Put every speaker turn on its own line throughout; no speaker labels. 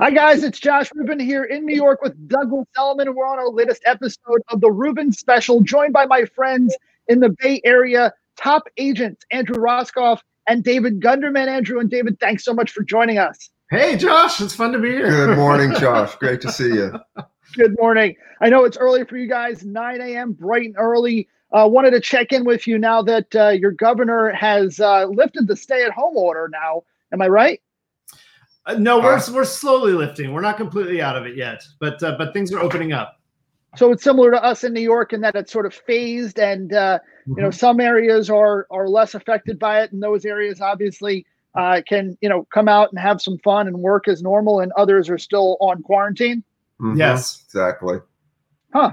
Hi, guys. It's Josh Rubin here in New York with Douglas Elliman, and we're on our latest episode of the Rubin Special, joined by my friends in the Bay Area, top agents Andrew Raskopf and David Gunderman. Andrew and David, thanks so much for joining us.
Hey, Josh. It's fun to be here.
Good morning, Josh. Great to see you.
Good morning. I know it's early for you guys, 9 a.m., bright and early. Uh, wanted to check in with you now that uh, your governor has uh, lifted the stay at home order now. Am I right?
Uh, no, we're we're slowly lifting. We're not completely out of it yet, but uh, but things are opening up.
So it's similar to us in New York in that it's sort of phased, and uh, mm-hmm. you know some areas are are less affected by it, and those areas obviously uh, can you know come out and have some fun and work as normal, and others are still on quarantine.
Mm-hmm. Yes,
exactly.
Huh.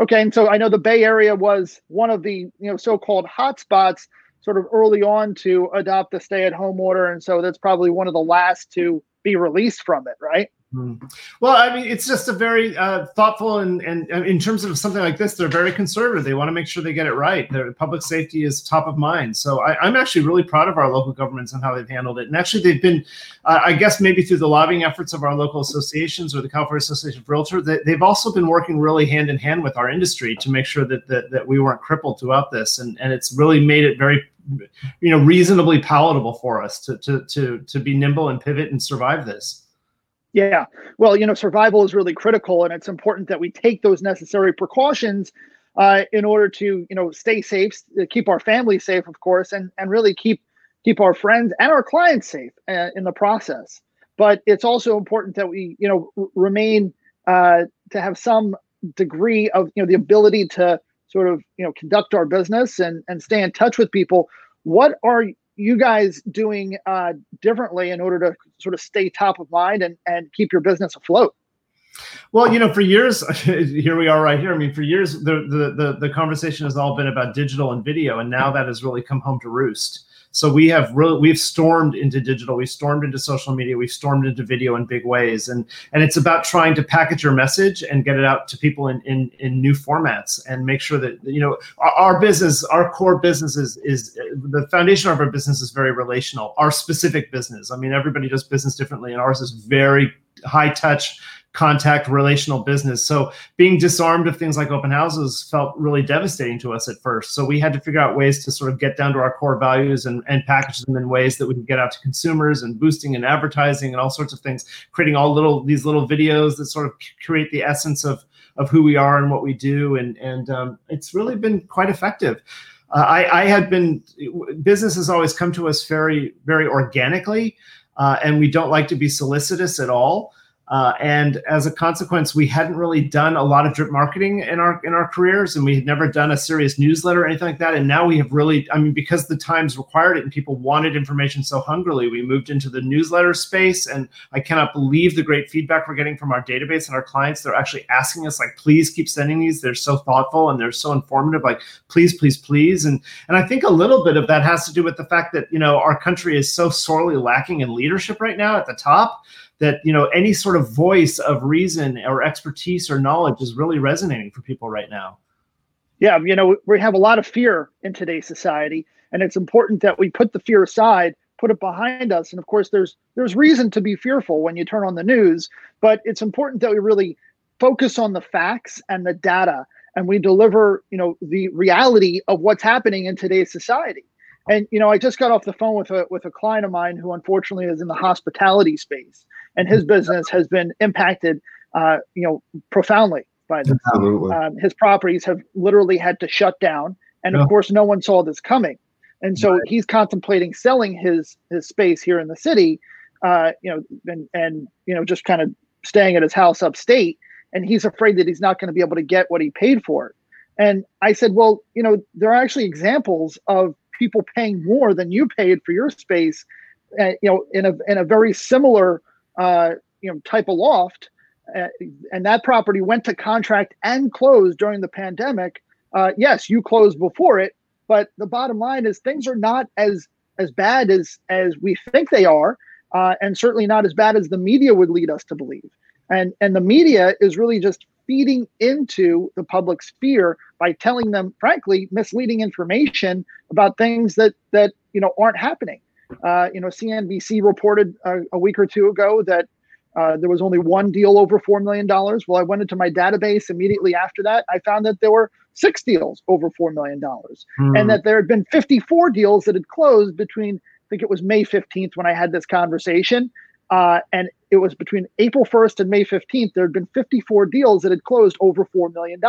Okay, and so I know the Bay Area was one of the you know so-called hotspots, sort of early on to adopt the stay-at-home order, and so that's probably one of the last to be released from it, right?
Hmm. Well, I mean, it's just a very uh, thoughtful and, and, and in terms of something like this, they're very conservative. They want to make sure they get it right. Their public safety is top of mind. So I, am actually really proud of our local governments and how they've handled it. And actually, they've been, uh, I guess, maybe through the lobbying efforts of our local associations or the California Association of Realtors, they, they've also been working really hand in hand with our industry to make sure that that, that we weren't crippled throughout this. And and it's really made it very you know reasonably palatable for us to to to to be nimble and pivot and survive this.
Yeah. Well you know survival is really critical and it's important that we take those necessary precautions uh, in order to you know stay safe keep our family safe of course and and really keep keep our friends and our clients safe uh, in the process. But it's also important that we you know remain uh, to have some degree of you know the ability to sort of you know conduct our business and and stay in touch with people what are you guys doing uh, differently in order to sort of stay top of mind and and keep your business afloat
well, you know, for years, here we are right here. I mean, for years, the, the the the conversation has all been about digital and video, and now that has really come home to roost. So we have really we've stormed into digital, we've stormed into social media, we've stormed into video in big ways, and and it's about trying to package your message and get it out to people in in, in new formats and make sure that you know our, our business, our core business is is the foundation of our business is very relational. Our specific business, I mean, everybody does business differently, and ours is very high touch contact relational business. So being disarmed of things like open houses felt really devastating to us at first. So we had to figure out ways to sort of get down to our core values and, and package them in ways that we could get out to consumers and boosting and advertising and all sorts of things, creating all little these little videos that sort of create the essence of of who we are and what we do. And and um, it's really been quite effective. Uh, I, I had been business has always come to us very very organically, uh, and we don't like to be solicitous at all. Uh, and as a consequence, we hadn't really done a lot of drip marketing in our in our careers, and we had never done a serious newsletter or anything like that. And now we have really, I mean, because the times required it and people wanted information so hungrily, we moved into the newsletter space. And I cannot believe the great feedback we're getting from our database and our clients. They're actually asking us, like, please keep sending these. They're so thoughtful and they're so informative. Like, please, please, please. And and I think a little bit of that has to do with the fact that you know our country is so sorely lacking in leadership right now at the top that you know any sort of voice of reason or expertise or knowledge is really resonating for people right now.
Yeah you know we have a lot of fear in today's society and it's important that we put the fear aside put it behind us and of course there's there's reason to be fearful when you turn on the news but it's important that we really focus on the facts and the data and we deliver you know the reality of what's happening in today's society. And you know i just got off the phone with a with a client of mine who unfortunately is in the hospitality space and his business has been impacted, uh, you know, profoundly by this. Um, his properties have literally had to shut down, and yeah. of course, no one saw this coming. And so right. he's contemplating selling his his space here in the city, uh, you know, and and you know, just kind of staying at his house upstate. And he's afraid that he's not going to be able to get what he paid for it. And I said, well, you know, there are actually examples of people paying more than you paid for your space, uh, you know, in a in a very similar uh, you know type of loft, uh, and that property went to contract and closed during the pandemic. Uh, yes, you closed before it, but the bottom line is things are not as as bad as as we think they are, uh, and certainly not as bad as the media would lead us to believe. And and the media is really just feeding into the public's fear by telling them, frankly, misleading information about things that that you know aren't happening. Uh, you know, CNBC reported a, a, week or two ago that Uh, there was only one deal over $4 million. Well, I went into my database immediately after that. I found that there were six deals over $4 million
Hmm.
and that there had been 54 deals that had closed between, I think it was May 15th when I had this conversation. Uh, and it was between April 1st and May 15th, there had been 54 deals that had closed over $4 million.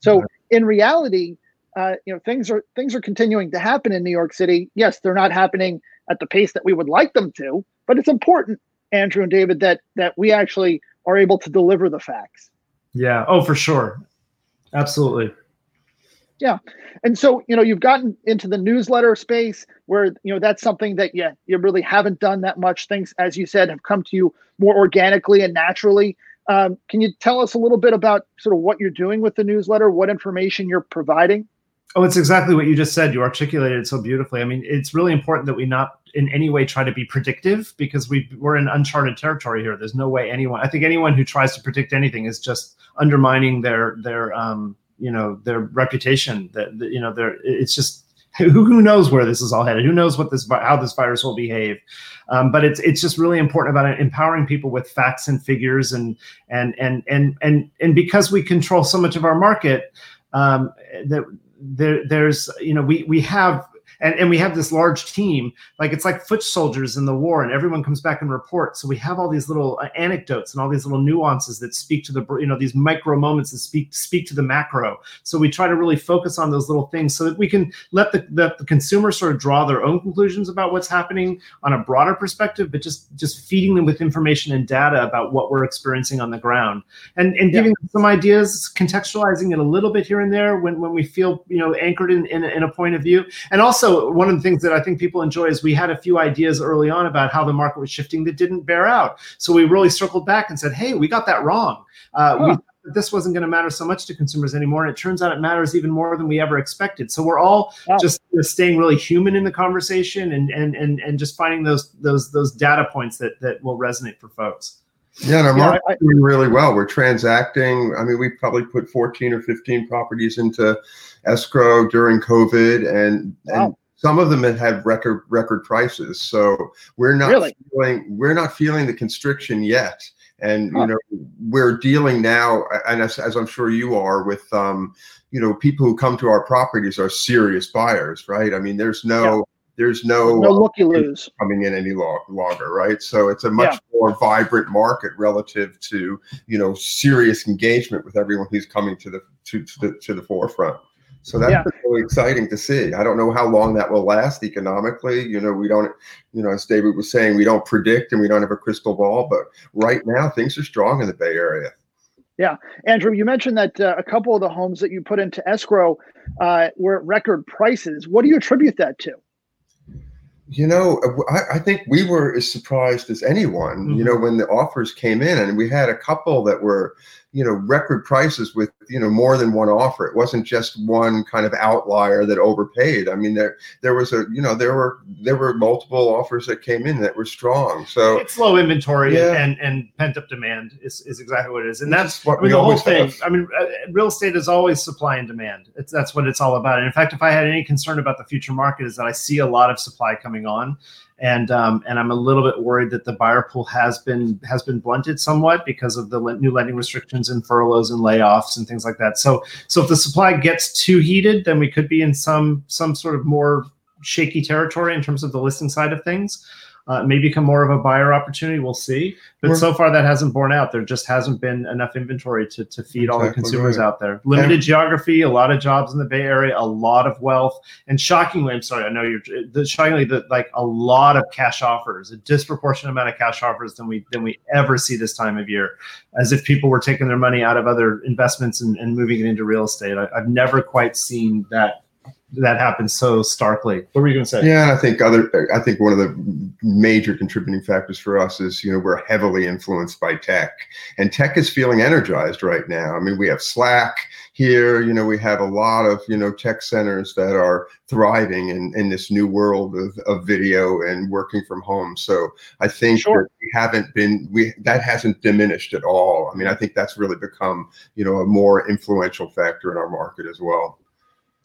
So
Right.
in reality, uh, you know, things are things are continuing to happen in New York City. Yes, they're not happening at the pace that we would like them to, but it's important, Andrew and David, that that we actually are able to deliver the facts.
yeah. Oh, for sure. Absolutely. Yeah.
And so, you know, you've gotten into the newsletter space where, you know, that's something that yeah, you really haven't done that much. Things, as you said, have come to you more organically and naturally. Um, can you tell us a little bit about sort of what you're doing with the newsletter, what information you're providing?
Oh, it's exactly what you just said. You articulated it so beautifully. I mean, it's really important that we not in any way try to be predictive because we we're in uncharted territory here. There's no way anyone. I think anyone who tries to predict anything is just undermining their their um you know their reputation. That you know their it's just who who knows where this is all headed. Who knows what this how this virus will behave. Um, but it's it's just really important about empowering people with facts and figures and and and and and and because we control so much of our market um, that there there's you know we we have and, and we have this large team like it's like foot soldiers in the war and everyone comes back and reports. So we have all these little uh, anecdotes and all these little nuances that speak to the you know these micro moments that speak speak to the macro. So we try to really focus on those little things so that we can let the, let the consumer sort of draw their own conclusions about what's happening on a broader perspective but just just feeding them with information and data about what we're experiencing on the ground. And and giving them some ideas contextualizing it a little bit here and there when when we feel you know anchored in in, in a point of view. And also one of the things that i think people enjoy is we had a few ideas early on about how the market was shifting that didn't bear out so we really circled back and said hey we got that wrong uh,
Huh.
thought that this wasn't going to matter so much to consumers anymore and it turns out it matters even more than we ever expected so we're all
Wow.
just you know, staying really human in the conversation and and and, and just finding those those those data points that that will resonate for folks
Yeah, and our
Yeah,
market's
I- I-
doing really well. We're transacting. I mean, we probably put 14 or 15 properties into escrow during COVID, and and some of them had had record record prices. So we're not
Really?
feeling we're not feeling the constriction yet. And
Huh.
you know, we're dealing now, and as, as I'm sure you are, with um, you know, people who come to our properties are serious buyers, right? I mean, there's no.
Yeah.
There's no,
No look you lose.
coming in any lo- longer, right? So it's a much more vibrant market relative to you know serious engagement with everyone who's coming to the to, to the to the forefront. So that's
Yeah.
really exciting to see. I don't know how long that will last economically. You know, we don't, you know, as David was saying, we don't predict and we don't have a crystal ball. But right now, things are strong in the Bay Area. Yeah.
Andrew, you mentioned that uh, a couple of the homes that you put into escrow uh, were at record prices. What do you attribute that to?
You know, I, I think we were as surprised as anyone, you know, when the offers came in and we had a couple that were, you know, record prices with, you know, more than one offer. It wasn't just one kind of outlier that overpaid. I mean, there there was a, you know, there were there were multiple offers that came in that were strong. So
it's low inventory
Yeah.
and and pent up demand is, is exactly what it is and that's
what
I mean,
we
the whole thing
have.
i mean uh, real estate is always supply and demand it's that's what it's all about and in fact if i had any concern about the future market is that i see a lot of supply coming on and um, and i'm a little bit worried that the buyer pool has been has been blunted somewhat because of the new lending restrictions and furloughs and layoffs and things like that. So so if the supply gets too heated then we could be in some some sort of more shaky territory in terms of the listing side of things uh, may become more of a buyer opportunity. We'll see. But
We're-
so far, that hasn't borne out. There just hasn't been enough inventory to, to feed all the consumers
right.
out there. Limited geography, a lot of jobs in the Bay Area, a lot of wealth, and shockingly, I'm sorry, I know you're the shockingly that like a lot of cash offers, a disproportionate amount of cash offers than we than we ever see this time of year, as if people were taking their money out of other investments and, and moving it into real estate. I, I've never quite seen that that happen so starkly. What were you going to say?
Yeah, and I think other I think one of the major contributing factors for us is you know we're heavily influenced by tech, and tech is feeling energized right now. I mean, we have Slack here. You know, we have a lot of you know tech centers that are thriving in in this new world of, of video and working from home. So I think
Sure.
that we haven't been we that hasn't diminished at all. I mean, I think that's really become you know a more influential factor in our market as well.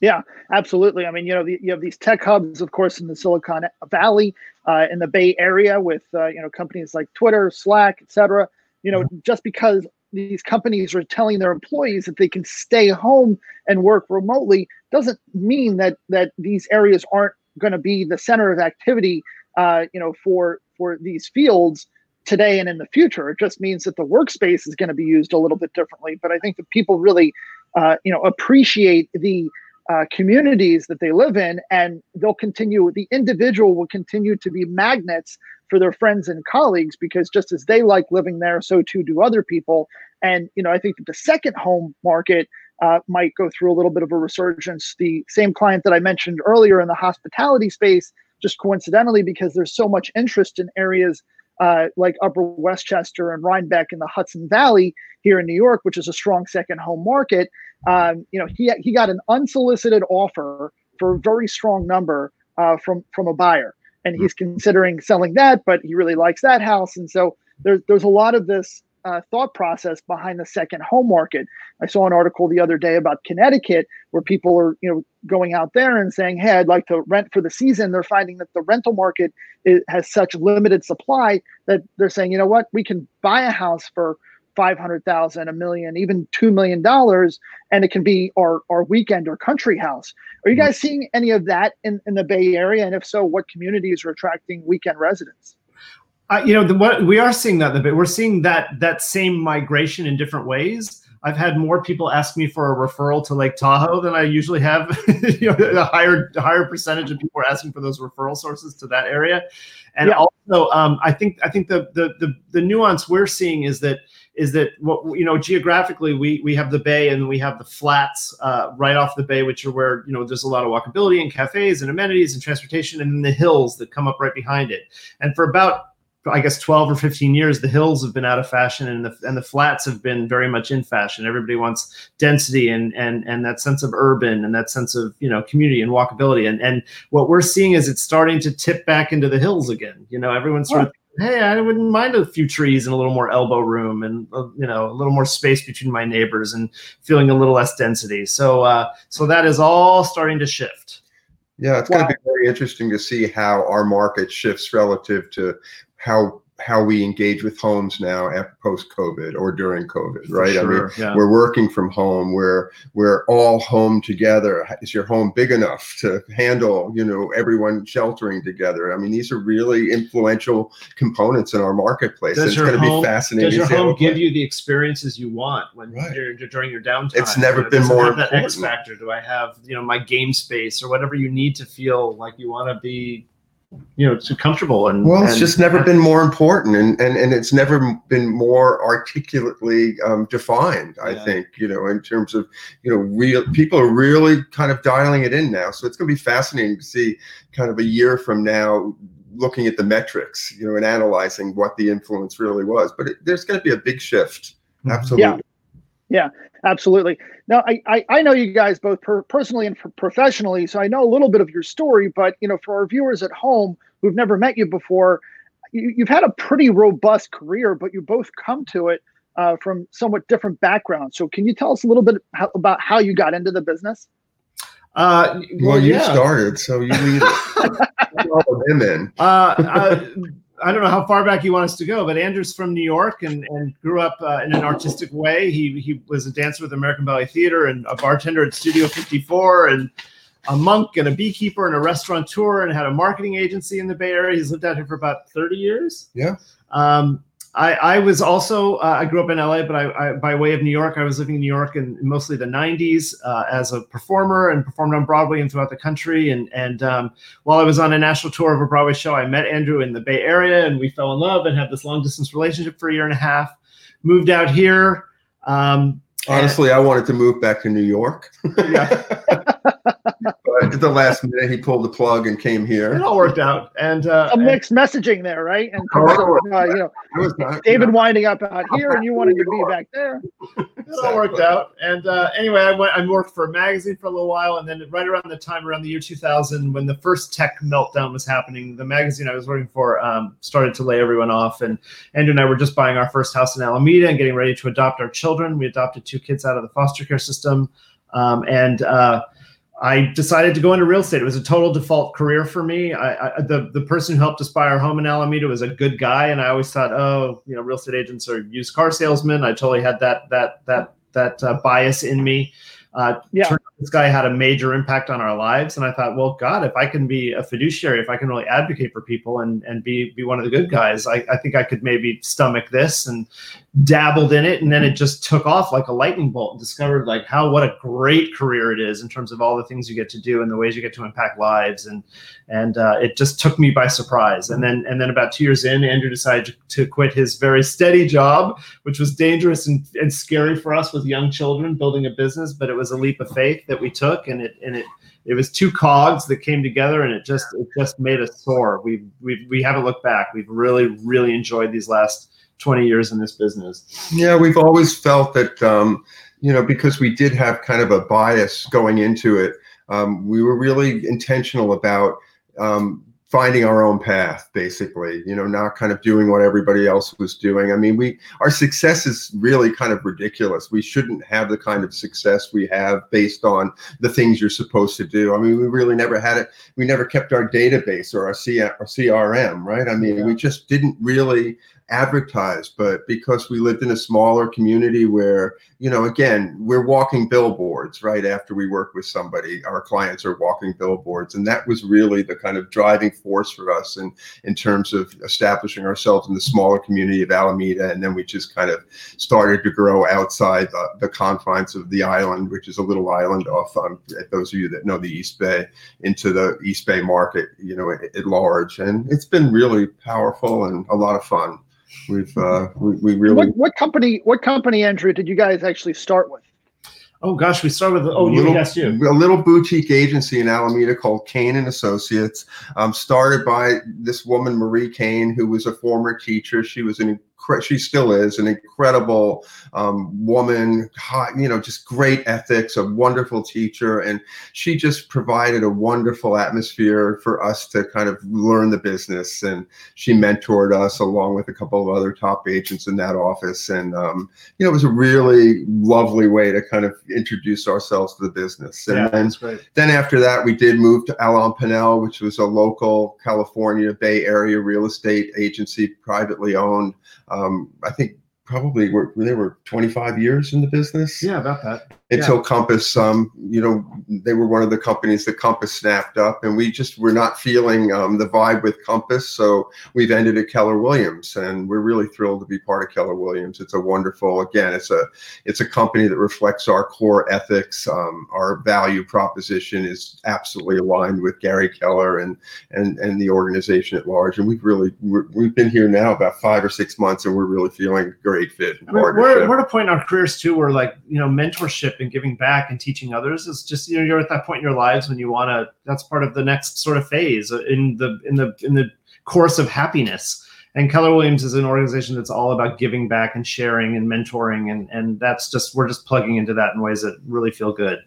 Yeah, absolutely. I mean, you know, the, you have these tech hubs, of course, in the Silicon Valley, uh, in the Bay Area, with uh, you know companies like Twitter, Slack, et cetera. You know, mm-hmm. just because these companies are telling their employees that they can stay home and work remotely doesn't mean that that these areas aren't going to be the center of activity. Uh, you know, for for these fields today and in the future. It just means that the workspace is going to be used a little bit differently. But I think that people really, uh, you know, appreciate the uh, communities that they live in, and they'll continue. The individual will continue to be magnets for their friends and colleagues because just as they like living there, so too do other people. And you know, I think that the second home market uh, might go through a little bit of a resurgence. The same client that I mentioned earlier in the hospitality space, just coincidentally, because there's so much interest in areas uh, like Upper Westchester and Rhinebeck in the Hudson Valley here in New York, which is a strong second home market. Um, you know, he he got an unsolicited offer for a very strong number uh, from from a buyer, and he's considering selling that, but he really likes that house, and so there's there's a lot of this uh, thought process behind the second home market. I saw an article the other day about Connecticut where people are, you know, going out there and saying, "Hey, I'd like to rent for the season." They're finding that the rental market is, has such limited supply that they're saying, "You know what? We can buy a house for 500,000, a million, even 2 million dollars and it can be our our weekend or country house." Are you guys seeing any of that in in the Bay Area and if so, what communities are attracting weekend residents?
Uh, you know, the, what we are seeing that the bit we're seeing that that same migration in different ways. I've had more people ask me for a referral to Lake Tahoe than I usually have. you know, a higher higher percentage of people are asking for those referral sources to that area, and yeah. also um, I think I think the, the the the nuance we're seeing is that is that what you know geographically we we have the bay and we have the flats uh, right off the bay, which are where you know there's a lot of walkability and cafes and amenities and transportation, and then the hills that come up right behind it. And for about I guess 12 or 15 years, the hills have been out of fashion and the and the flats have been very much in fashion. Everybody wants density and and and that sense of urban and that sense of you know community and walkability. And and what we're seeing is it's starting to tip back into the hills again. You know, everyone's sort of hey, I wouldn't mind a few trees and a little more elbow room and uh, you know a little more space between my neighbors and feeling a little less density. So uh, so that is all starting to shift.
Yeah, it's wow. going to be very interesting to see how our market shifts relative to how how we engage with homes now after post COVID or during COVID, right? Sure, I mean, yeah. we're working from home. We're we're all home together. Is your home big enough to handle, you know, everyone sheltering together? I mean, these are really influential components in our marketplace. Does it's going to be fascinating.
Does your home give you the experiences you want when right. you're during your downtime?
It's never you know, been more
that X factor. Do I have, you know, my game space or whatever you need to feel like you want to be you know too comfortable and
well it's
and,
just never been more important and and, and it's never been more articulately um, defined i yeah. think you know in terms of you know real people are really kind of dialing it in now so it's going to be fascinating to see kind of a year from now looking at the metrics you know and analyzing what the influence really was but it, there's going to be a big shift mm-hmm. absolutely
yeah. Yeah, absolutely. Now, I, I, I, know you guys both per, personally and professionally, so I know a little bit of your story. But you know, for our viewers at home who've never met you before, you, have had a pretty robust career, but you both come to it uh, from somewhat different backgrounds. So, can you tell us a little bit how, about how you got into the business?
Uh, well, well you yeah. started, so you lead all of them in.
Uh, uh I don't know how far back you want us to go, but Andrew's from New York and, and grew up uh, in an artistic way. He he was a dancer with American Ballet Theater and a bartender at Studio 54 and a monk and a beekeeper and a restaurateur and had a marketing agency in the Bay Area. He's lived out here for about 30 years.
Yeah.
Um, I, I was also uh, I grew up in LA, but I, I, by way of New York, I was living in New York in mostly the '90s uh, as a performer and performed on Broadway and throughout the country. And and um, while I was on a national tour of a Broadway show, I met Andrew in the Bay Area, and we fell in love and had this long distance relationship for a year and a half. Moved out here. Um,
Honestly, I wanted to move back to New York. Yeah. but at the last minute, he pulled the plug and came here.
It all worked out, and uh,
a mixed and, messaging there, right? And oh, uh, you know, not, David winding up out here, and you wanted to be back there.
It all worked out, and uh, anyway, I went. I worked for a magazine for a little while, and then right around the time, around the year 2000, when the first tech meltdown was happening, the magazine I was working for um, started to lay everyone off, and Andrew and I were just buying our first house in Alameda and getting ready to adopt our children. We adopted two kids out of the foster care system, um, and uh, I decided to go into real estate. It was a total default career for me. I, I, the the person who helped us buy our home in Alameda was a good guy, and I always thought, oh, you know, real estate agents are used car salesmen. I totally had that that that that uh, bias in me. Uh, yeah. This guy had a major impact on our lives, and I thought, well, God, if I can be a fiduciary, if I can really advocate for people and and be be one of the good guys, I, I think I could maybe stomach this and dabbled in it, and then it just took off like a lightning bolt. And discovered like how what a great career it is in terms of all the things you get to do and the ways you get to impact lives, and and uh, it just took me by surprise. And then and then about two years in, Andrew decided to quit his very steady job, which was dangerous and, and scary for us with young children building a business, but it was a leap of faith that we took, and it and it it was two cogs that came together, and it just it just made us soar. We we we haven't looked back. We've really really enjoyed these last 20 years in this business.
Yeah, we've always felt that um, you know because we did have kind of a bias going into it. Um, we were really intentional about um, finding our own path basically you know not kind of doing what everybody else was doing i mean we our success is really kind of ridiculous we shouldn't have the kind of success we have based on the things you're supposed to do i mean we really never had it we never kept our database or our, C- our crm right i mean yeah. we just didn't really advertise but because we lived in a smaller community where you know again we're walking billboards right after we work with somebody our clients are walking billboards and that was really the kind of driving force for us in in terms of establishing ourselves in the smaller community of alameda and then we just kind of started to grow outside the, the confines of the island which is a little island off um, those of you that know the east bay into the east bay market you know at, at large and it's been really powerful and a lot of fun We've uh, we, we really
what, what, company what company Andrew did you guys actually start with?
Oh gosh, we started with oh you yes you
a little boutique agency in Alameda called Kane and Associates, um, started by this woman Marie Kane, who was a former teacher. She was an she still is an incredible um, woman, hot, you know, just great ethics, a wonderful teacher, and she just provided a wonderful atmosphere for us to kind of learn the business. And she mentored us along with a couple of other top agents in that office, and um, you know, it was a really lovely way to kind of introduce ourselves to the business. And
yeah,
then, then after that, we did move to Alain Pinel, which was a local California Bay Area real estate agency, privately owned. Um, I think probably were they were 25 years in the business.
Yeah, about that
until yeah. Compass, um, you know, they were one of the companies that Compass snapped up, and we just were not feeling um, the vibe with Compass, so we've ended at Keller Williams, and we're really thrilled to be part of Keller Williams. It's a wonderful, again, it's a it's a company that reflects our core ethics. Um, our value proposition is absolutely aligned with Gary Keller and and and the organization at large, and we've really we have been here now about five or six months, and we're really feeling great fit.
I mean, we're, we're at a point in our careers too where like you know mentorship and giving back and teaching others is just you know you're at that point in your lives when you want to that's part of the next sort of phase in the in the in the course of happiness. And keller williams is an organization that's all about giving back and sharing and mentoring and and that's just we're just plugging into that in ways that really feel good.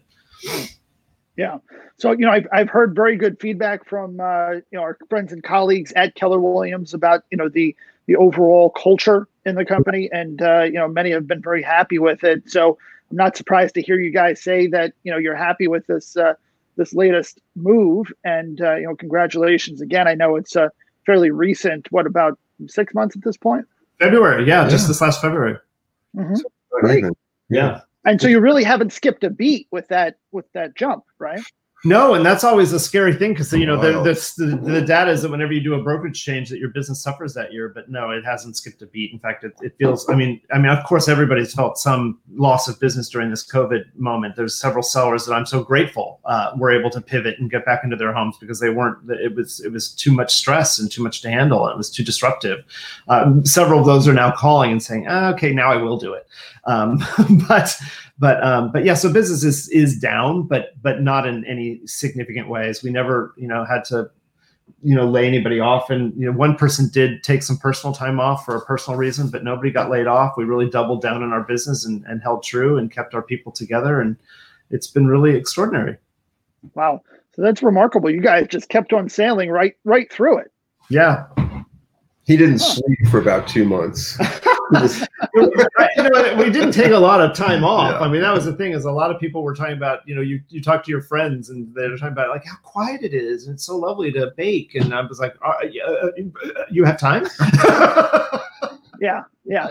Yeah. So you know i've, I've heard very good feedback from uh, you know our friends and colleagues at keller williams about you know the the overall culture in the company. And uh, you know many have been very happy with it. So I'm not surprised to hear you guys say that you know you're happy with this uh, this latest move, and uh, you know congratulations again. I know it's a uh, fairly recent. What about six months at this point?
February, yeah, yeah. just this last February.
Mm-hmm. Great.
Yeah.
And so you really haven't skipped a beat with that with that jump, right?
No, and that's always a scary thing because you know the, the, the data is that whenever you do a brokerage change, that your business suffers that year. But no, it hasn't skipped a beat. In fact, it, it feels. I mean, I mean, of course, everybody's felt some loss of business during this COVID moment. There's several sellers that I'm so grateful uh, were able to pivot and get back into their homes because they weren't. It was it was too much stress and too much to handle. It was too disruptive. Um, several of those are now calling and saying, oh, "Okay, now I will do it." Um, but but um, but yeah, so business is is down, but but not in any significant ways. We never you know had to you know lay anybody off. And you know one person did take some personal time off for a personal reason but nobody got laid off. We really doubled down on our business and, and held true and kept our people together. And it's been really extraordinary.
Wow. So that's remarkable. You guys just kept on sailing right right through it.
Yeah.
He didn't huh. sleep for about two months
you know, we didn't take a lot of time off. Yeah. I mean, that was the thing is a lot of people were talking about, you know, you, you talk to your friends and they're talking about like how quiet it is. And it's so lovely to bake. And I was like, uh, uh, you have time?
yeah. Yeah.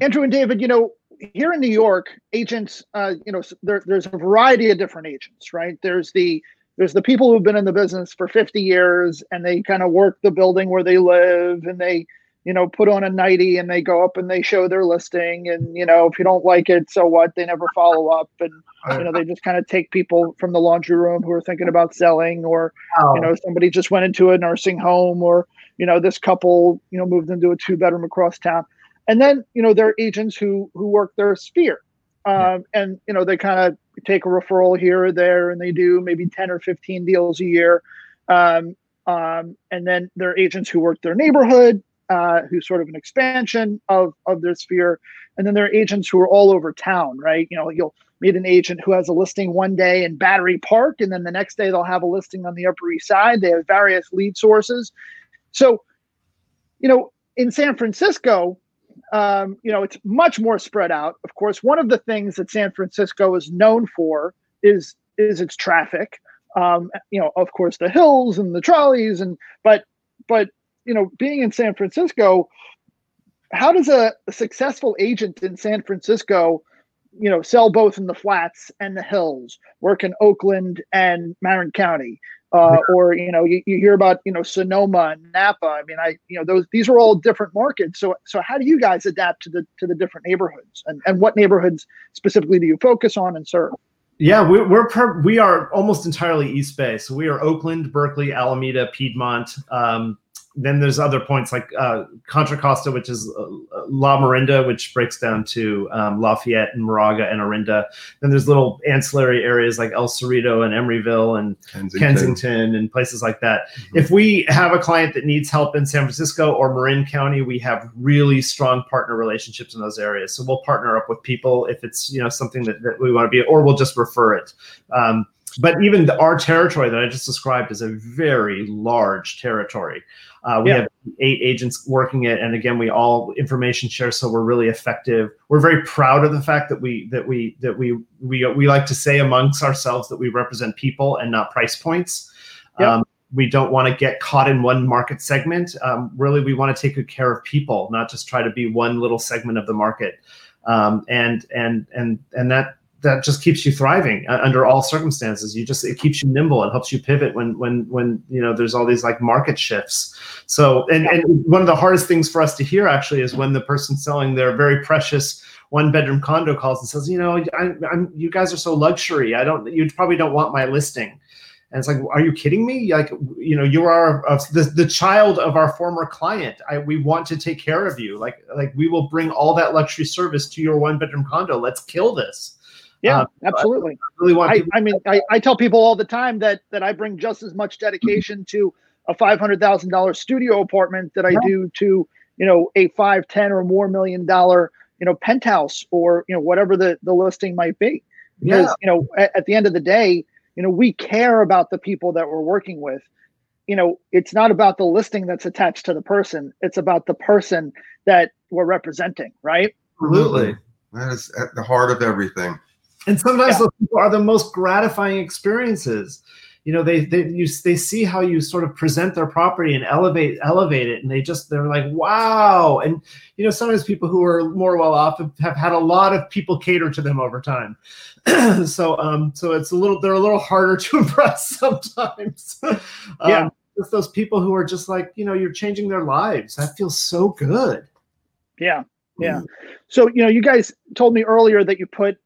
Andrew and David, you know, here in New York, agents, uh, you know, there, there's a variety of different agents, right? There's the there's the people who've been in the business for 50 years and they kind of work the building where they live and they you know put on a nighty and they go up and they show their listing and you know if you don't like it so what? They never follow up and you know they just kind of take people from the laundry room who are thinking about selling or oh. you know somebody just went into a nursing home or you know this couple you know moved into a two bedroom across town. And then you know there are agents who who work their sphere. Um, and you know they kind of take a referral here or there, and they do maybe ten or fifteen deals a year. Um, um, and then there are agents who work their neighborhood, uh, who's sort of an expansion of of their sphere. And then there are agents who are all over town, right? You know, you'll meet an agent who has a listing one day in Battery Park, and then the next day they'll have a listing on the Upper East Side. They have various lead sources. So, you know, in San Francisco, um, you know, it's much more spread out. Of course, one of the things that San Francisco is known for is is its traffic. Um, you know, of course, the hills and the trolleys, and but but you know, being in San Francisco, how does a, a successful agent in San Francisco, you know, sell both in the flats and the hills, work in Oakland and Marin County? uh, or you know you, you hear about you know Sonoma and Napa. I mean, I you know those these are all different markets. So so how do you guys adapt to the to the different neighborhoods and and what neighborhoods specifically do you focus on and serve?
Yeah, we're we're per, we are almost entirely East Bay. So we are Oakland, Berkeley, Alameda, Piedmont, um, then there's other points like uh, Contra Costa, which is uh, Lamorinda, which breaks down to um, Lafayette and Moraga and Orinda. Then there's little ancillary areas like El Cerrito and Emeryville and Kensington, Kensington and places like that. Mm-hmm. If we have a client that needs help in San Francisco or Marin County, we have really strong partner relationships in those areas. So we'll partner up with people if it's you know something that, that we want to be, or we'll just refer it. Um, but even the, our territory that I just described is a very large territory. Uh, we yeah. have eight agents working it, and again, we all information share, so we're really effective. We're very proud of the fact that we that we that we we we like to say amongst ourselves that we represent people and not price points. Yeah. Um, we don't want to get caught in one market segment. Um, really, we want to take good care of people, not just try to be one little segment of the market. Um, and and and and that that just keeps you thriving uh, under all circumstances. You just it keeps you nimble and helps you pivot when when when you know there's all these like market shifts. So and and one of the hardest things for us to hear actually is when the person selling their very precious one bedroom condo calls and says, you know, I, am you guys are so luxury. I don't you probably don't want my listing. And it's like, are you kidding me? Like, you know, you are a, the, the child of our former client. I, we want to take care of you. Like, like we will bring all that luxury service to your one bedroom condo. Let's kill this.
Yeah, uh, absolutely. I really want. I, I mean, I, I tell people all the time that that I bring just as much dedication to a five hundred thousand dollar studio apartment that I yeah. do to you know a five, ten, or more million dollar you know penthouse or you know whatever the the listing might be. Because yeah. you know at, at the end of the day, you know we care about the people that we're working with. You know, it's not about the listing that's attached to the person; it's about the person that we're representing, right?
Absolutely. That is at the heart of everything.
And sometimes yeah. those people are the most gratifying experiences. You know, they they you, they see how you sort of present their property and elevate elevate it, and they just they're like, wow. And you know, sometimes people who are more well off have, have had a lot of people cater to them over time. so um, so it's a little they're a little harder to impress sometimes. um, yeah. It's those people who are just like, you know, you're changing their lives. That feels so good.
Yeah. Yeah. So, you know, you guys told me earlier that you put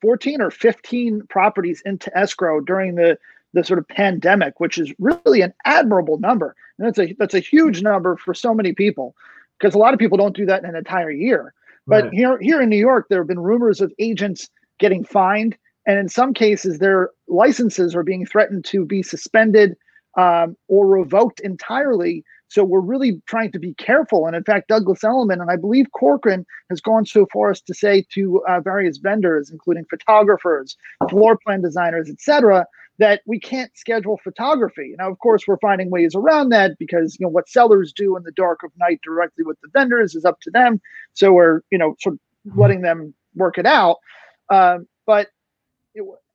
14 or 15 properties into escrow during the the sort of pandemic, which is really an admirable number. And that's a that's a huge number for so many people because a lot of people don't do that in an entire year. But right. here here in New York, there have been rumors of agents getting fined, and in some cases, their licenses are being threatened to be suspended um, or revoked entirely so we're really trying to be careful. And in fact, Douglas Elliman and I believe Corcoran has gone so far as to say to uh, various vendors, including photographers, floor plan designers, etc., that we can't schedule photography. Now, of course, we're finding ways around that because you know what sellers do in the dark of night directly with the vendors is up to them. So we're you know sort of mm-hmm. letting them work it out. Um, but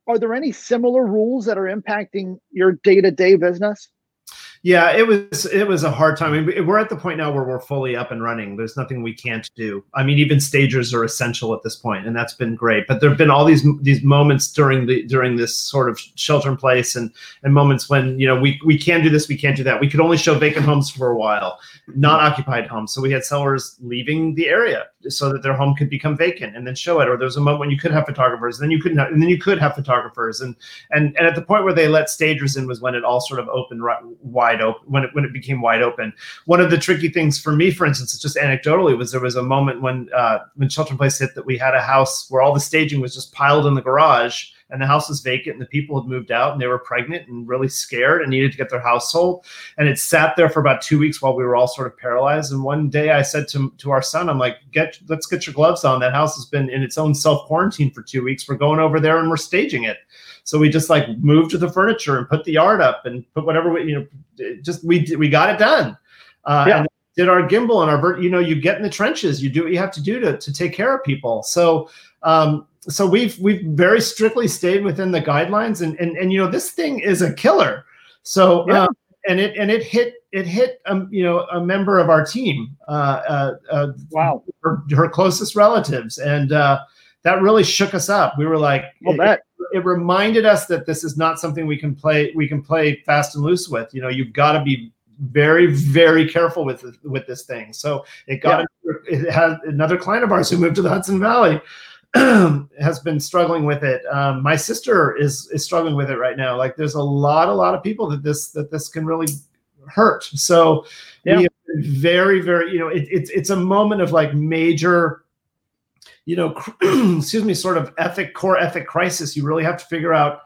are there any similar rules that are impacting your day to day business?
Yeah, it was it was a hard time. I mean, we're at the point now where we're fully up and running. There's nothing we can't do. I mean, even stagers are essential at this point, and that's been great. But there have been all these these moments during the during this sort of shelter in place and and moments when you know we we can do this, we can't do that. We could only show vacant homes for a while, not occupied homes. So we had sellers leaving the area so that their home could become vacant and then show it. Or there was a moment when you could have photographers, and then you couldn't, have, and then you could have photographers, and and and at the point where they let stagers in was when it all sort of opened right, wide open when it when it became wide open. One of the tricky things for me, for instance, just anecdotally, was there was a moment when uh, when Shelter in Place hit that we had a house where all the staging was just piled in the garage and the house was vacant and the people had moved out and they were pregnant and really scared and needed to get their house sold. And it sat there for about two weeks while we were all sort of paralyzed. And one day i said to, to our son i'm like get let's get your gloves on. That house has been in its own self quarantine for two weeks. We're going over there and we're staging it so we just like moved to the furniture and put the yard up and put whatever we, you know, just we we got it done. Uh, yeah. And did our gimbal and our, you know, you get in the trenches, you do what you have to do to to take care of people. So um, so we've we've very strictly stayed within the guidelines, and and and you know this thing is a killer. So. Yeah. Um, and it and it hit it hit um you know a member of our team uh uh, uh
wow
her, her closest relatives and uh that really shook us up we were like
well, that
it reminded us that this is not something we can play we can play fast and loose with. You know, you've got to be very very careful with with this thing. So it got yeah. it had another client of ours who moved to the Hudson Valley has been struggling with it. Um, my sister is is struggling with it right now. Like there's a lot a lot of people that this that this can really hurt. So yeah. we have been very very you know it, it's it's a moment of like major you know, excuse me, sort of ethic, core ethic crisis. You really have to figure out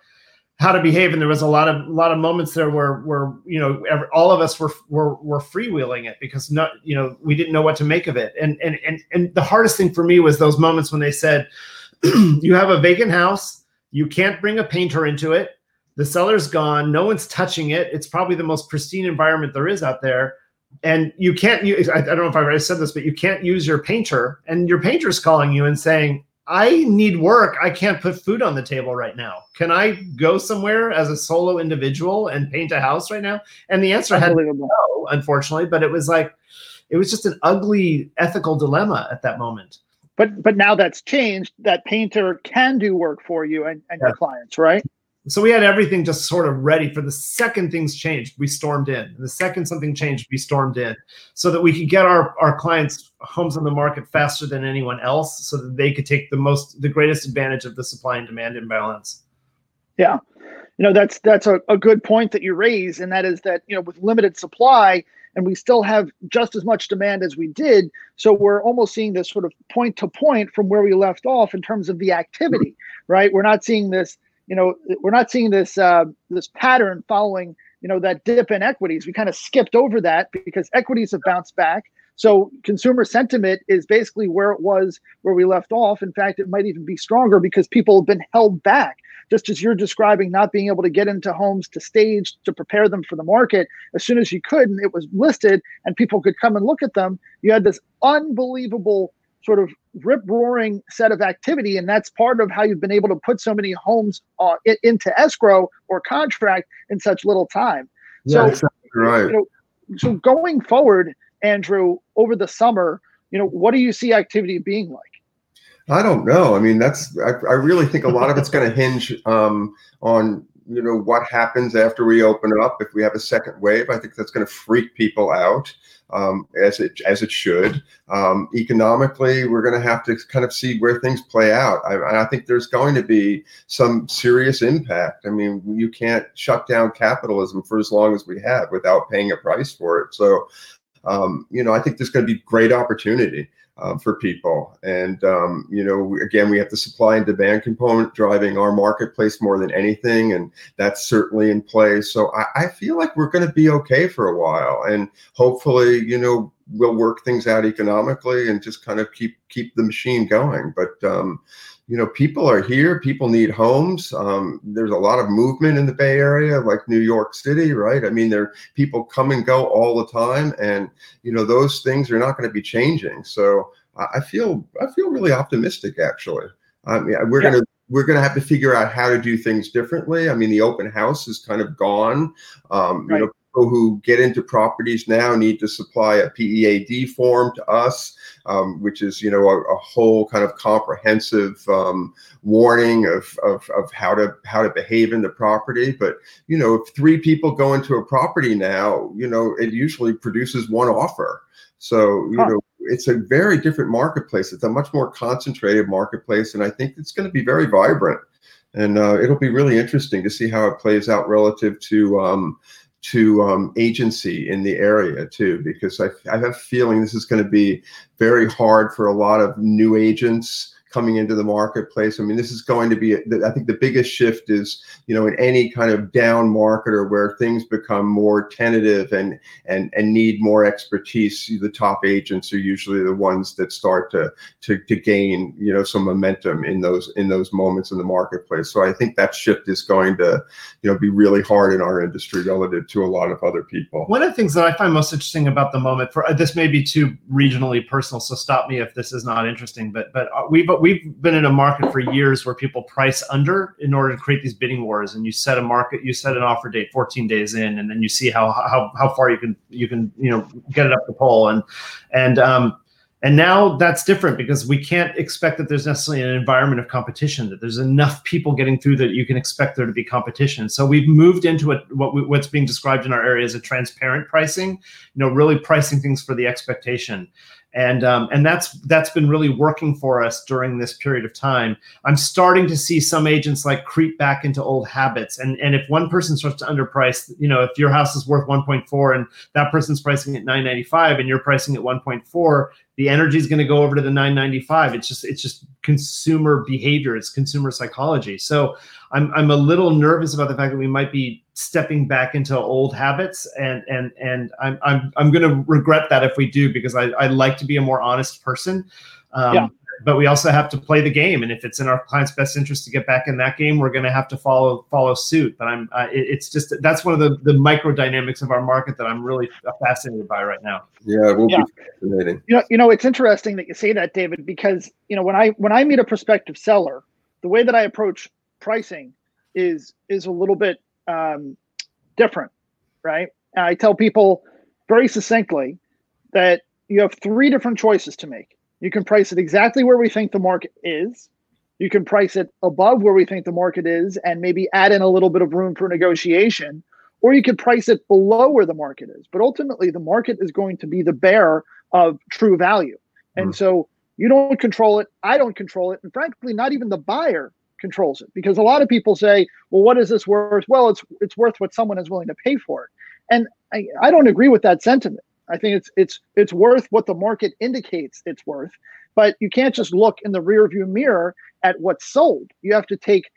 how to behave. And there was a lot of a lot of moments there where where you know every, all of us were were were freewheeling it because not you know we didn't know what to make of it. And and and and the hardest thing for me was those moments when they said, "You have a vacant house, you can't bring a painter into it." The seller's gone. No one's touching it. It's probably the most pristine environment there is out there and you can't use I, don't know if i already said this but you can't use your painter. And your painter's calling you and saying i need work. I can't put food on the table right now. Can i go somewhere as a solo individual and paint a house right now? And the answer had no unfortunately but it was like it was just an ugly ethical dilemma at that moment.
But but now that's changed. That painter can do work for you and, and yeah. your clients right
so we had everything just sort of ready for the second things changed we stormed in. The second something changed we stormed in. So that we could get our, our clients homes on the market faster than anyone else so that they could take the most the greatest advantage of the supply and demand imbalance.
Yeah. You know that's that's a, a good point that you raise and that is that you know with limited supply and we still have just as much demand as we did so we're almost seeing this sort of point to point from where we left off in terms of the activity right? We're not seeing this you know, we're not seeing this uh, this pattern following, you know, that dip in equities. We kind of skipped over that because equities have bounced back. So consumer sentiment is basically where it was where we left off. In fact, it might even be stronger because people have been held back. Just as you're describing, not being able to get into homes to stage to prepare them for the market as soon as you could, and it was listed, and people could come and look at them. You had this unbelievable sort of rip roaring set of activity. And that's part of how you've been able to put so many homes uh, into escrow or contract in such little time. Yeah, so, exactly right. You know, so going forward, Andrew, over the summer, you know, what do you see activity being like?
I don't know. I mean, that's I, I really think a lot of it's going to hinge um, on you know what happens after we open up. If we have a second wave, I think that's going to freak people out um, as it as it should. Um, economically, we're going to have to kind of see where things play out. I, I, think there's going to be some serious impact. I mean, you can't shut down capitalism for as long as we have without paying a price for it. So, um, you know, I think there's going to be great opportunity um, for people. And, um, you know, again, we have the supply and demand component driving our marketplace more than anything. And that's certainly in place. So I, I feel like we're going to be okay for a while. And hopefully, you know, we'll work things out economically and just kind of keep keep the machine going. But um, you know, people are here. People need homes. Um, there's a lot of movement in the Bay Area, like New York City, right? I mean, there people come and go all the time, and you know, those things are not going to be changing. So I feel I feel really optimistic, actually. I mean, we're yeah. gonna we're going to have to figure out how to do things differently. I mean, the open house is kind of gone. Um, right. You know, people who get into properties now need to supply a PEAD form to us, um, which is you know a, a whole kind of comprehensive um, warning of, of of how to how to behave in the property. But you know, if three people go into a property now, you know, it usually produces one offer. So you huh. know it's a very different marketplace. It's a much more concentrated marketplace, and I think it's going to be very vibrant. And uh, it'll be really interesting to see how it plays out relative to um, to um, agency in the area too, because I, I have a feeling this is going to be very hard for a lot of new agents coming into the marketplace. I mean, this is going to be, I think the biggest shift is, you know, in any kind of down market or where things become more tentative and and and need more expertise, the top agents are usually the ones that start to to to gain, you know, some momentum in those in those moments in the marketplace. So I think that shift is going to, you know, be really hard in our industry relative to a lot of other people.
One of the things that I find most interesting about the moment for this may be too regionally personal, so stop me if this is not interesting, but but uh, we've been in a market for years where people price under in order to create these bidding wars, and you set a market, you set an offer date 14 days in, and then you see how how how far you can you can you know get it up the pole, and and um, and now that's different because we can't expect that there's necessarily an environment of competition, that there's enough people getting through that you can expect there to be competition. So we've moved into a, what we, what's being described in our area as a transparent pricing, you know, really pricing things for the expectation and um, and that's that's been really working for us during this period of time. I'm starting to see some agents like creep back into old habits, and and if one person starts to underprice, you know, if your house is worth 1.4 and that person's pricing at 9.95 and you're pricing at 1.4, the energy is going to go over to the 995 it's just it's just consumer behavior it's consumer psychology. So i'm i'm a little nervous about the fact that we might be stepping back into old habits and and and i'm i'm, I'm going to regret that if we do because i i like to be a more honest person. Um, yeah but we also have to play the game. And if it's in our client's best interest to get back in that game, we're going to have to follow follow suit. But I'm uh, it, it's just that's one of the the micro dynamics of our market that I'm really fascinated by right now.
Yeah, it will yeah. be fascinating.
You know, you know, it's interesting that you say that, David, because you know when I when I meet a prospective seller, the way that I approach pricing is is a little bit um, different, right? And I tell people very succinctly that you have three different choices to make you can price it exactly where we think the market is. You can price it above where we think the market is and maybe add in a little bit of room for negotiation, or you could price it below where the market is. But ultimately, the market is going to be the bearer of true value. And mm. so you don't control it. I don't control it. And frankly, not even the buyer controls it because a lot of people say, well, what is this worth? Well, it's it's worth what someone is willing to pay for it. And I, I don't agree with that sentiment. I think it's it's it's worth what the market indicates it's worth, but you can't just look in the rearview mirror at what's sold. You have to take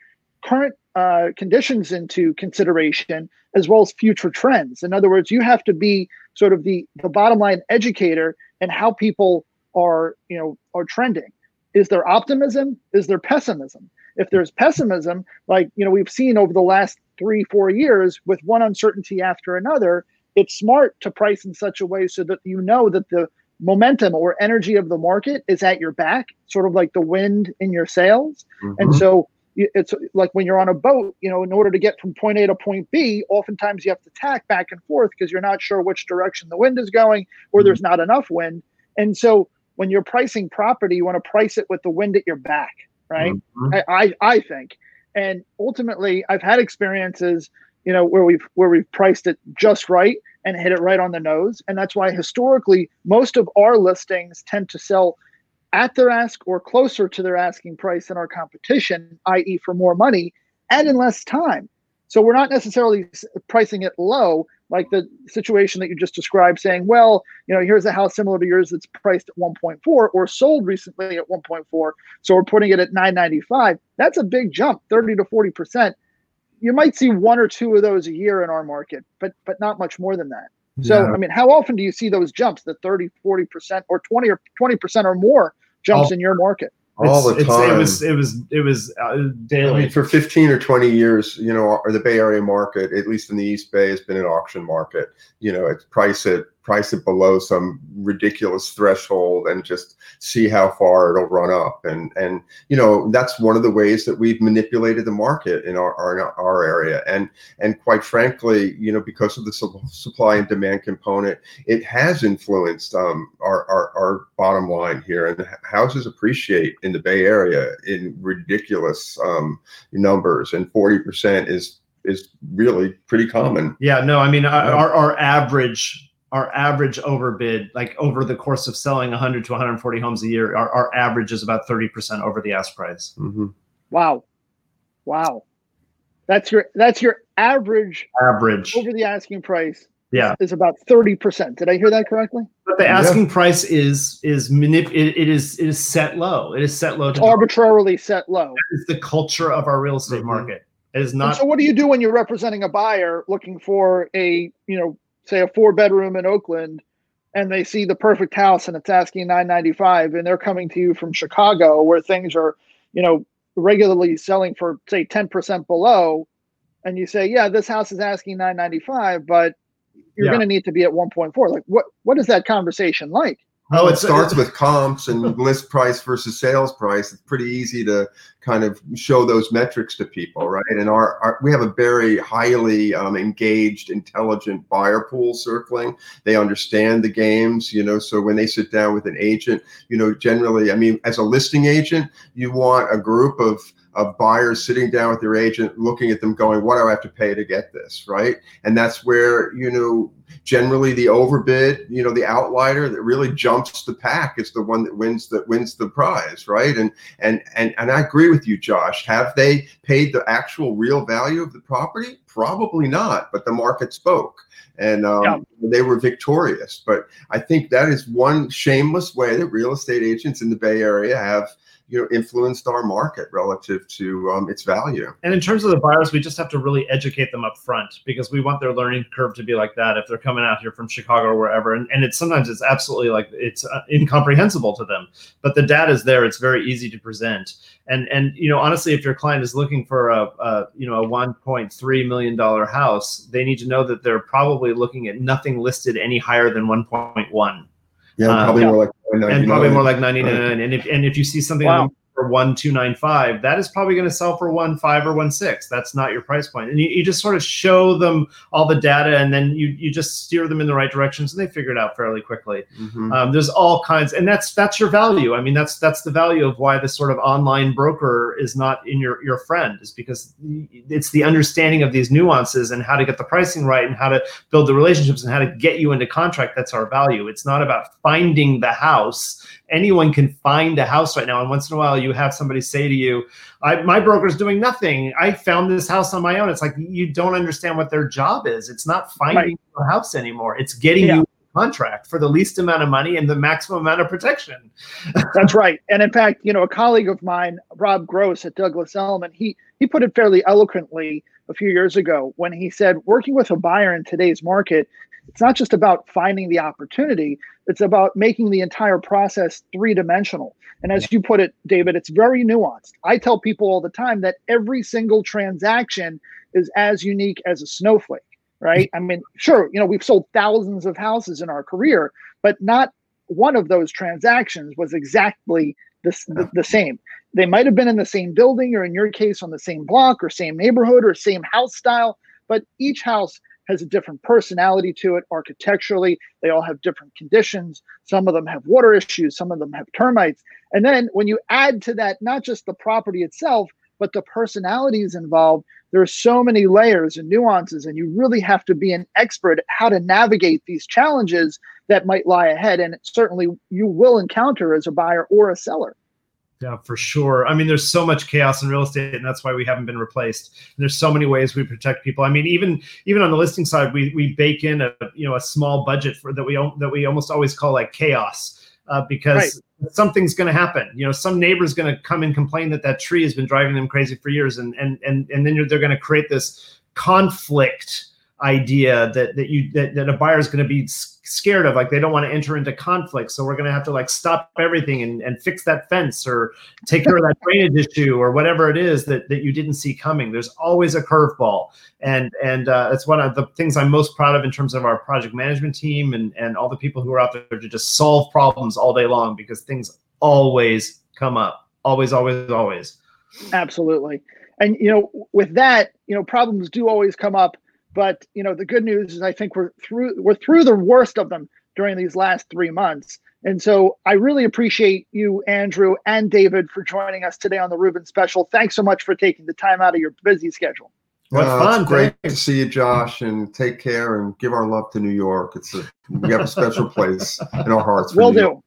current uh, conditions into consideration as well as future trends. In other words, you have to be sort of the the bottom line educator and how people are you know are trending. Is there optimism? Is there pessimism? If there's pessimism, like you know we've seen over the last three four years with one uncertainty after another, it's smart to price in such a way so that you know that the momentum or energy of the market is at your back, sort of like the wind in your sails. Mm-hmm. And so it's like when you're on a boat, you know, in order to get from point A to point B, oftentimes you have to tack back and forth because you're not sure which direction the wind is going or mm-hmm. there's not enough wind. And so when you're pricing property, you want to price it with the wind at your back, right? Mm-hmm. I, I, I think. And ultimately, I've had experiences you know where we've where we've priced it just right and hit it right on the nose. And that's why historically most of our listings tend to sell at their ask or closer to their asking price than our competition i.e for more money and in less time. So we're not necessarily pricing it low like the situation that you just described saying well you know here's a house similar to yours that's priced at 1.4 or sold recently at 1.4 so we're putting it at 995 that's a big jump 30 to 40 percent you might see one or two of those a year in our market, but but not much more than that. So,
Yeah.
I mean, how often do you see those jumps, the 30, 40% or 20 or 20% or more jumps
Oh.
in your market?
all the
It's- it's-
time.
It was it was it was uh,
I
daily.
mean, for 15 or 20 years, you know, or the Bay Area market, at least in the East Bay, has been an auction market. You know, it's price it, price it below some ridiculous threshold, and just see how far it'll run up. And and you know, that's one of the ways that we've manipulated the market in our our, our area. And and quite frankly, you know, because of the su- supply and demand component, it has influenced um, our, our our bottom line here. And houses appreciate in the Bay Area in ridiculous um, numbers, and forty percent is is really pretty common.
Yeah, no, I mean our, our, our average our average overbid, like over the course of selling 100 to 140 homes a year, our, our average is about 30% over the ask price.
Mhm.
Wow. Wow. That's your that's your average
Average,
over the asking price
yeah.
is about 30%. Did I hear that correctly?
But the
Yeah.
asking price is is manip- it, it is it is set low. It is set low. To
arbitrarily set low.
it's the culture of our real estate
Mhm.
market. It is
And
not.
so what do you do when you're representing a buyer looking for a, you know, say a four bedroom in Oakland and they see the perfect house and it's asking 995 and they're coming to you from Chicago where things are, you know, regularly selling for say 10% below and you say, "Yeah, this house is asking 995, but you're
Yeah.
going to need to be at 1.4." Like what what is that conversation like?
Oh,
it starts with comps and list price versus sales price. It's pretty easy to kind of show those metrics to people, right? And our, our we have a very highly um, engaged, intelligent buyer pool circling. They understand the games, you know. So when they sit down with an agent, you know, generally, I mean, as a listing agent, you want a group of of buyers sitting down with their agent, looking at them, going, "What do I have to pay to get this?" Right? And that's where you know generally the overbid, you know, the outlier that really jumps the pack is the one that wins that wins the prize, right? And and and and I agree with you, Josh. Have they paid the actual real value of the property? Probably not, but the market spoke. And um,
Yeah.
they were victorious. But I think that is one shameless way that real estate agents in the Bay Area have, you know, influenced our market relative to um, its value.
and in terms of the buyers, we just have to really educate them up front because we want their learning curve to be like that if they're coming out here from Chicago or wherever. And, and it's sometimes it's absolutely like it's uh, incomprehensible to them, but the data is there. It's very easy to present. And and you know honestly, if your client is looking for a, a you know a 1.3 million dollar house, they need to know that they're probably looking at nothing listed any higher than 1.1
Yeah,
Uh,
probably
yeah.
more like
and probably more like 99 and if and if you see something on
Wow.
the for 1295 that is probably going to sell for one five or one six. That's not your price point. And you, you just sort of show them all the data and then you you just steer them in the right directions, and they figure it out fairly quickly.
Mhm.
um, there's all kinds and that's that's your value. I mean that's that's the value of why this sort of online broker is not in your your friend is because it's the understanding of these nuances and how to get the pricing right and how to build the relationships and how to get you into contract that's our value. It's not about finding the house. Anyone can find a house right now and once in a while you have somebody say to you I, my broker's doing nothing. I found this house on my own. It's like you don't understand what their job is. It's not finding a house anymore. It's getting
Yeah.
you a contract for the least amount of money and the maximum amount of protection.
That's right. And in fact, you know, a colleague of mine, Rob Gross at Douglas Elliman, he he put it fairly eloquently a few years ago when he said, working with a buyer in today's market, it's not just about finding the opportunity; it's about making the entire process three dimensional. And as you put it, David, it's very nuanced. I tell people all the time that every single transaction is as unique as a snowflake. Right? I mean, sure, you know, we've sold thousands of houses in our career, but not one of those transactions was exactly the, the, the same. They might have been in the same building, or in your case, on the same block, or same neighborhood, or same house style, but each house has a different personality to it architecturally. They all have different conditions. Some of them have water issues, some of them have termites. And then when you add to that, not just the property itself, but the personalities involved, there are so many layers and nuances, and you really have to be an expert at how to navigate these challenges that might lie ahead. And certainly you will encounter as a buyer or a seller.
Yeah, for sure. I mean, there's so much chaos in real estate, and that's why we haven't been replaced. And there's so many ways we protect people. I mean, even even on the listing side, we we bake in a you know a small budget for that we that we almost always call like chaos uh, because something's going to happen. You know, some neighbor's going to come and complain that that tree has been driving them crazy for years, and and and and then you're, they're going to create this conflict idea that that you that, that a buyer is going to be scared of like they don't want to enter into conflict so we're going to have to like stop everything and, and fix that fence or take care of that drainage issue or whatever it is that, that you didn't see coming. There's always a curveball and and uh, it's one of the things i'm most proud of in terms of our project management team and and all the people who are out there to just solve problems all day long because things always come up. Always always always.
Absolutely. And you know with that you know problems do always come up but you know, the good news is I think we're through we're through the worst of them during these last three months. And so I really appreciate you, Andrew and David, for joining us today on the Rubin Special. Thanks so much for taking the time out of your busy schedule.
What uh, fun! great Thanks. to see you, Josh, and take care and give our love to New York. It's a we have a special place in our hearts.
We'll do.